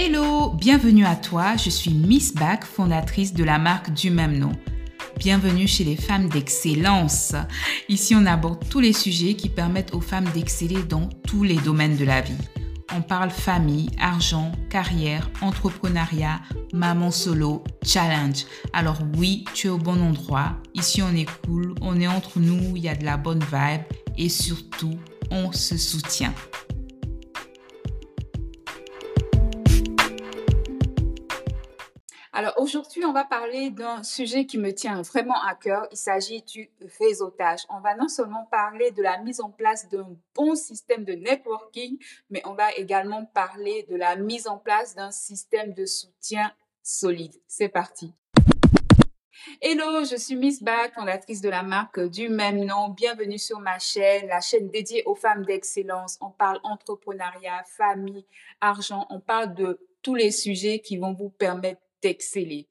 Hello, bienvenue à toi, je suis Miss Back, fondatrice de la marque du même nom. Bienvenue chez les femmes d'excellence. Ici, on aborde tous les sujets qui permettent aux femmes d'exceller dans tous les domaines de la vie. On parle famille, argent, carrière, entrepreneuriat, maman solo, challenge. Alors oui, tu es au bon endroit. Ici, on est cool, on est entre nous, il y a de la bonne vibe et surtout, on se soutient. Alors aujourd'hui, on va parler d'un sujet qui me tient vraiment à cœur. Il s'agit du réseautage. On va non seulement parler de la mise en place d'un bon système de networking, mais on va également parler de la mise en place d'un système de soutien solide. C'est parti. Hello, je suis Miss Back, fondatrice de la marque du même nom. Bienvenue sur ma chaîne, la chaîne dédiée aux femmes d'excellence. On parle entrepreneuriat, famille, argent. On parle de tous les sujets qui vont vous permettre d'exceller.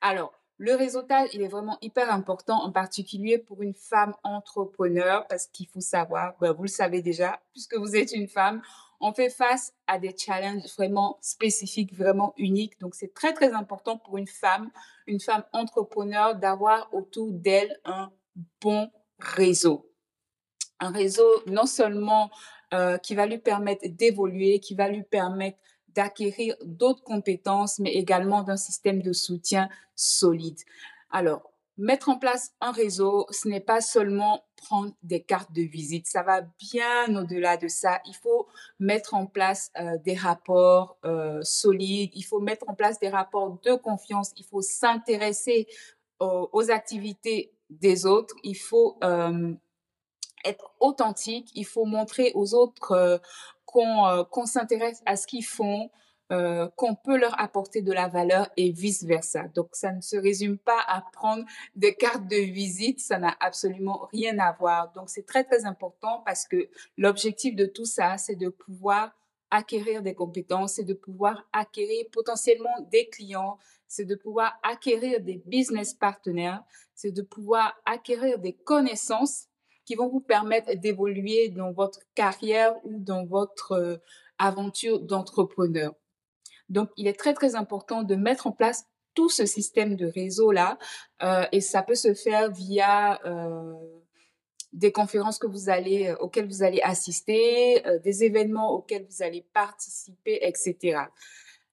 Alors, le réseautage, il est vraiment hyper important, en particulier pour une femme entrepreneur, parce qu'il faut savoir, ben, vous le savez déjà, puisque vous êtes une femme, on fait face à des challenges vraiment spécifiques, vraiment uniques. Donc, c'est très, très important pour une femme, une femme entrepreneur, d'avoir autour d'elle un bon réseau. Un réseau non seulement euh, qui va lui permettre d'évoluer, qui va lui permettre d'acquérir d'autres compétences, mais également d'un système de soutien solide. Alors, mettre en place un réseau, ce n'est pas seulement prendre des cartes de visite, ça va bien au-delà de ça. Il faut mettre en place euh, des rapports euh, solides, il faut mettre en place des rapports de confiance, il faut s'intéresser aux, activités des autres, il faut euh, être authentique, il faut montrer aux autres euh, qu'on s'intéresse à ce qu'ils font, euh, qu'on peut leur apporter de la valeur et vice versa. Donc ça ne se résume pas à prendre des cartes de visite, ça n'a absolument rien à voir. Donc c'est très très important parce que l'objectif de tout ça, c'est de pouvoir acquérir des compétences, c'est de pouvoir acquérir potentiellement des clients, c'est de pouvoir acquérir des business partenaires, c'est de pouvoir acquérir des connaissances qui vont vous permettre d'évoluer dans votre carrière ou dans votre euh, aventure d'entrepreneur. Donc, il est très, très important de mettre en place tout ce système de réseau-là euh, et ça peut se faire via euh, des conférences que vous allez, auxquelles vous allez assister, des événements auxquels vous allez participer, etc.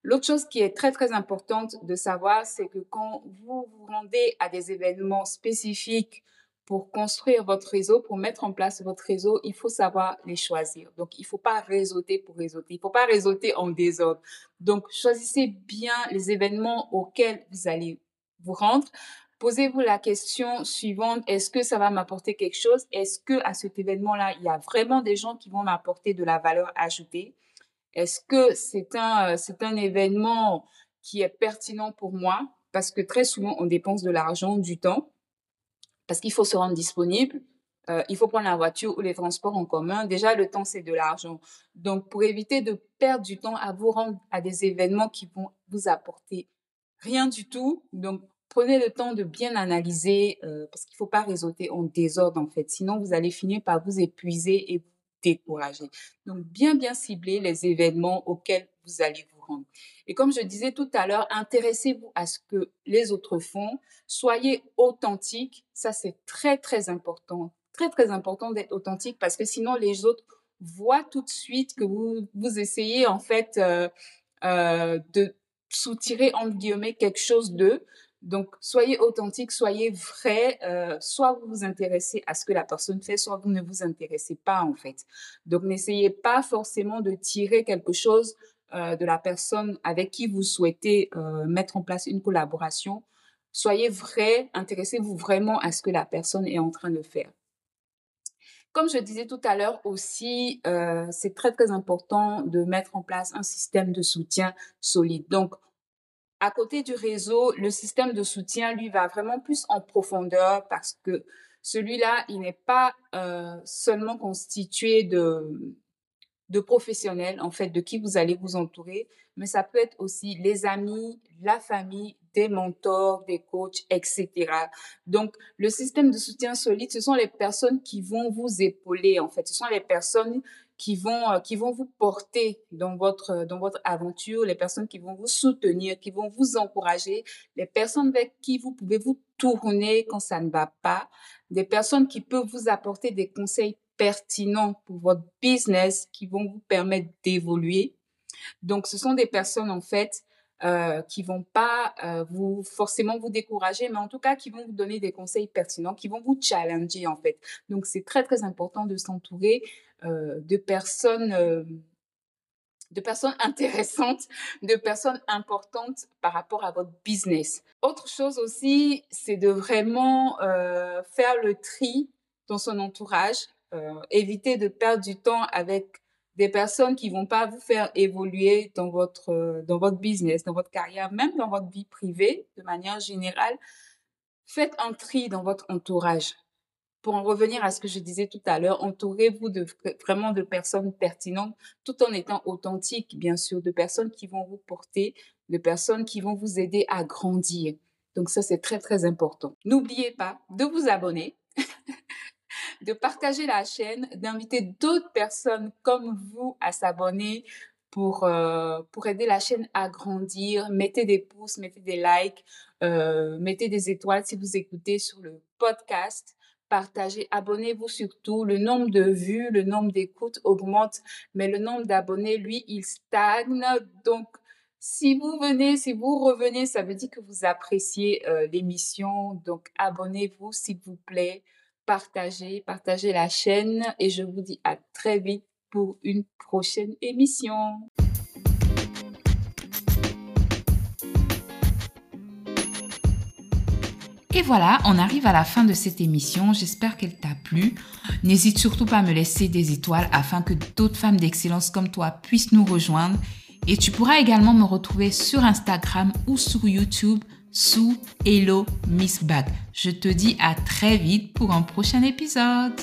L'autre chose qui est très, très importante de savoir, c'est que quand vous vous rendez à des événements spécifiques pour construire votre réseau, pour mettre en place votre réseau, il faut savoir les choisir. Donc, il ne faut pas réseauter pour réseauter. Il ne faut pas réseauter en désordre. Donc, choisissez bien les événements auxquels vous allez vous rendre. Posez-vous la question suivante. Est-ce que ça va m'apporter quelque chose? Est-ce que à cet événement-là, il y a vraiment des gens qui vont m'apporter de la valeur ajoutée? Est-ce que c'est un, euh, c'est un événement qui est pertinent pour moi? Parce que très souvent, on dépense de l'argent, du temps parce qu'il faut se rendre disponible. Euh, il faut prendre la voiture ou les transports en commun. Déjà, le temps, c'est de l'argent. Donc, pour éviter de perdre du temps à vous rendre à des événements qui vont vous apporter rien du tout, donc prenez le temps de bien analyser euh, parce qu'il ne faut pas réseauter en désordre, en fait. Sinon, vous allez finir par vous épuiser et vous décourager. Donc, bien, bien cibler les événements auxquels vous allez vous et comme je disais tout à l'heure, intéressez-vous à ce que les autres font. Soyez authentique. Ça, c'est très, très important. Très, très important d'être authentique parce que sinon, les autres voient tout de suite que vous, vous essayez, en fait, euh, euh, de soutirer, entre guillemets, quelque chose d'eux. Donc, soyez authentique, soyez vrai. Euh, soit vous vous intéressez à ce que la personne fait, soit vous ne vous intéressez pas, en fait. Donc, n'essayez pas forcément de tirer quelque chose de la personne avec qui vous souhaitez euh, mettre en place une collaboration. Soyez vrai, intéressez-vous vraiment à ce que la personne est en train de faire. Comme je disais tout à l'heure aussi, euh, c'est très très important de mettre en place un système de soutien solide. Donc, à côté du réseau, le système de soutien, lui, va vraiment plus en profondeur parce que celui-là, il n'est pas seulement constitué de, de professionnels, en fait, de qui vous allez vous entourer, mais ça peut être aussi les amis, la famille, des mentors, des coachs, etc. Donc, le système de soutien solide, ce sont les personnes qui vont vous épauler, en fait. Ce sont les personnes qui vont, euh, qui vont vous porter dans votre, dans votre aventure, les personnes qui vont vous soutenir, qui vont vous encourager, les personnes avec qui vous pouvez vous tourner quand ça ne va pas, des personnes qui peuvent vous apporter des conseils pertinents pour votre business, qui vont vous permettre d'évoluer. Donc, ce sont des personnes, en fait, euh, qui vont pas euh, vous forcément vous décourager, mais en tout cas qui vont vous donner des conseils pertinents, qui vont vous challenger en fait. Donc c'est très très important de s'entourer euh, de personnes euh, de personnes intéressantes, de personnes importantes par rapport à votre business. Autre chose aussi, c'est de vraiment faire le tri dans son entourage, euh, éviter de perdre du temps avec des personnes qui vont pas vous faire évoluer dans votre euh, dans votre business, dans votre carrière, même dans votre vie privée de manière générale. Faites un tri dans votre entourage. Pour en revenir à ce que je disais tout à l'heure, entourez-vous de vraiment de personnes pertinentes, tout en étant authentique, bien sûr, de personnes qui vont vous porter, de personnes qui vont vous aider à grandir. Donc ça, c'est très, très important. N'oubliez pas de vous abonner de partager la chaîne, d'inviter d'autres personnes comme vous à s'abonner pour, euh, pour aider la chaîne à grandir. Mettez des pouces, mettez des likes, euh, mettez des étoiles si vous écoutez sur le podcast. Partagez, abonnez-vous surtout. Le nombre de vues, le nombre d'écoutes augmente, mais le nombre d'abonnés, lui, il stagne. Donc, si vous venez, si vous revenez, ça veut dire que vous appréciez euh, l'émission. Donc, abonnez-vous, s'il vous plaît partagez, partagez la chaîne et je vous dis à très vite pour une prochaine émission. Et voilà, on arrive à la fin de cette émission. J'espère qu'elle t'a plu. N'hésite surtout pas à me laisser des étoiles afin que d'autres femmes d'excellence comme toi puissent nous rejoindre. Et tu pourras également me retrouver sur Instagram ou sur YouTube sous Hello Miss Bag. Je te dis à très vite pour un prochain épisode.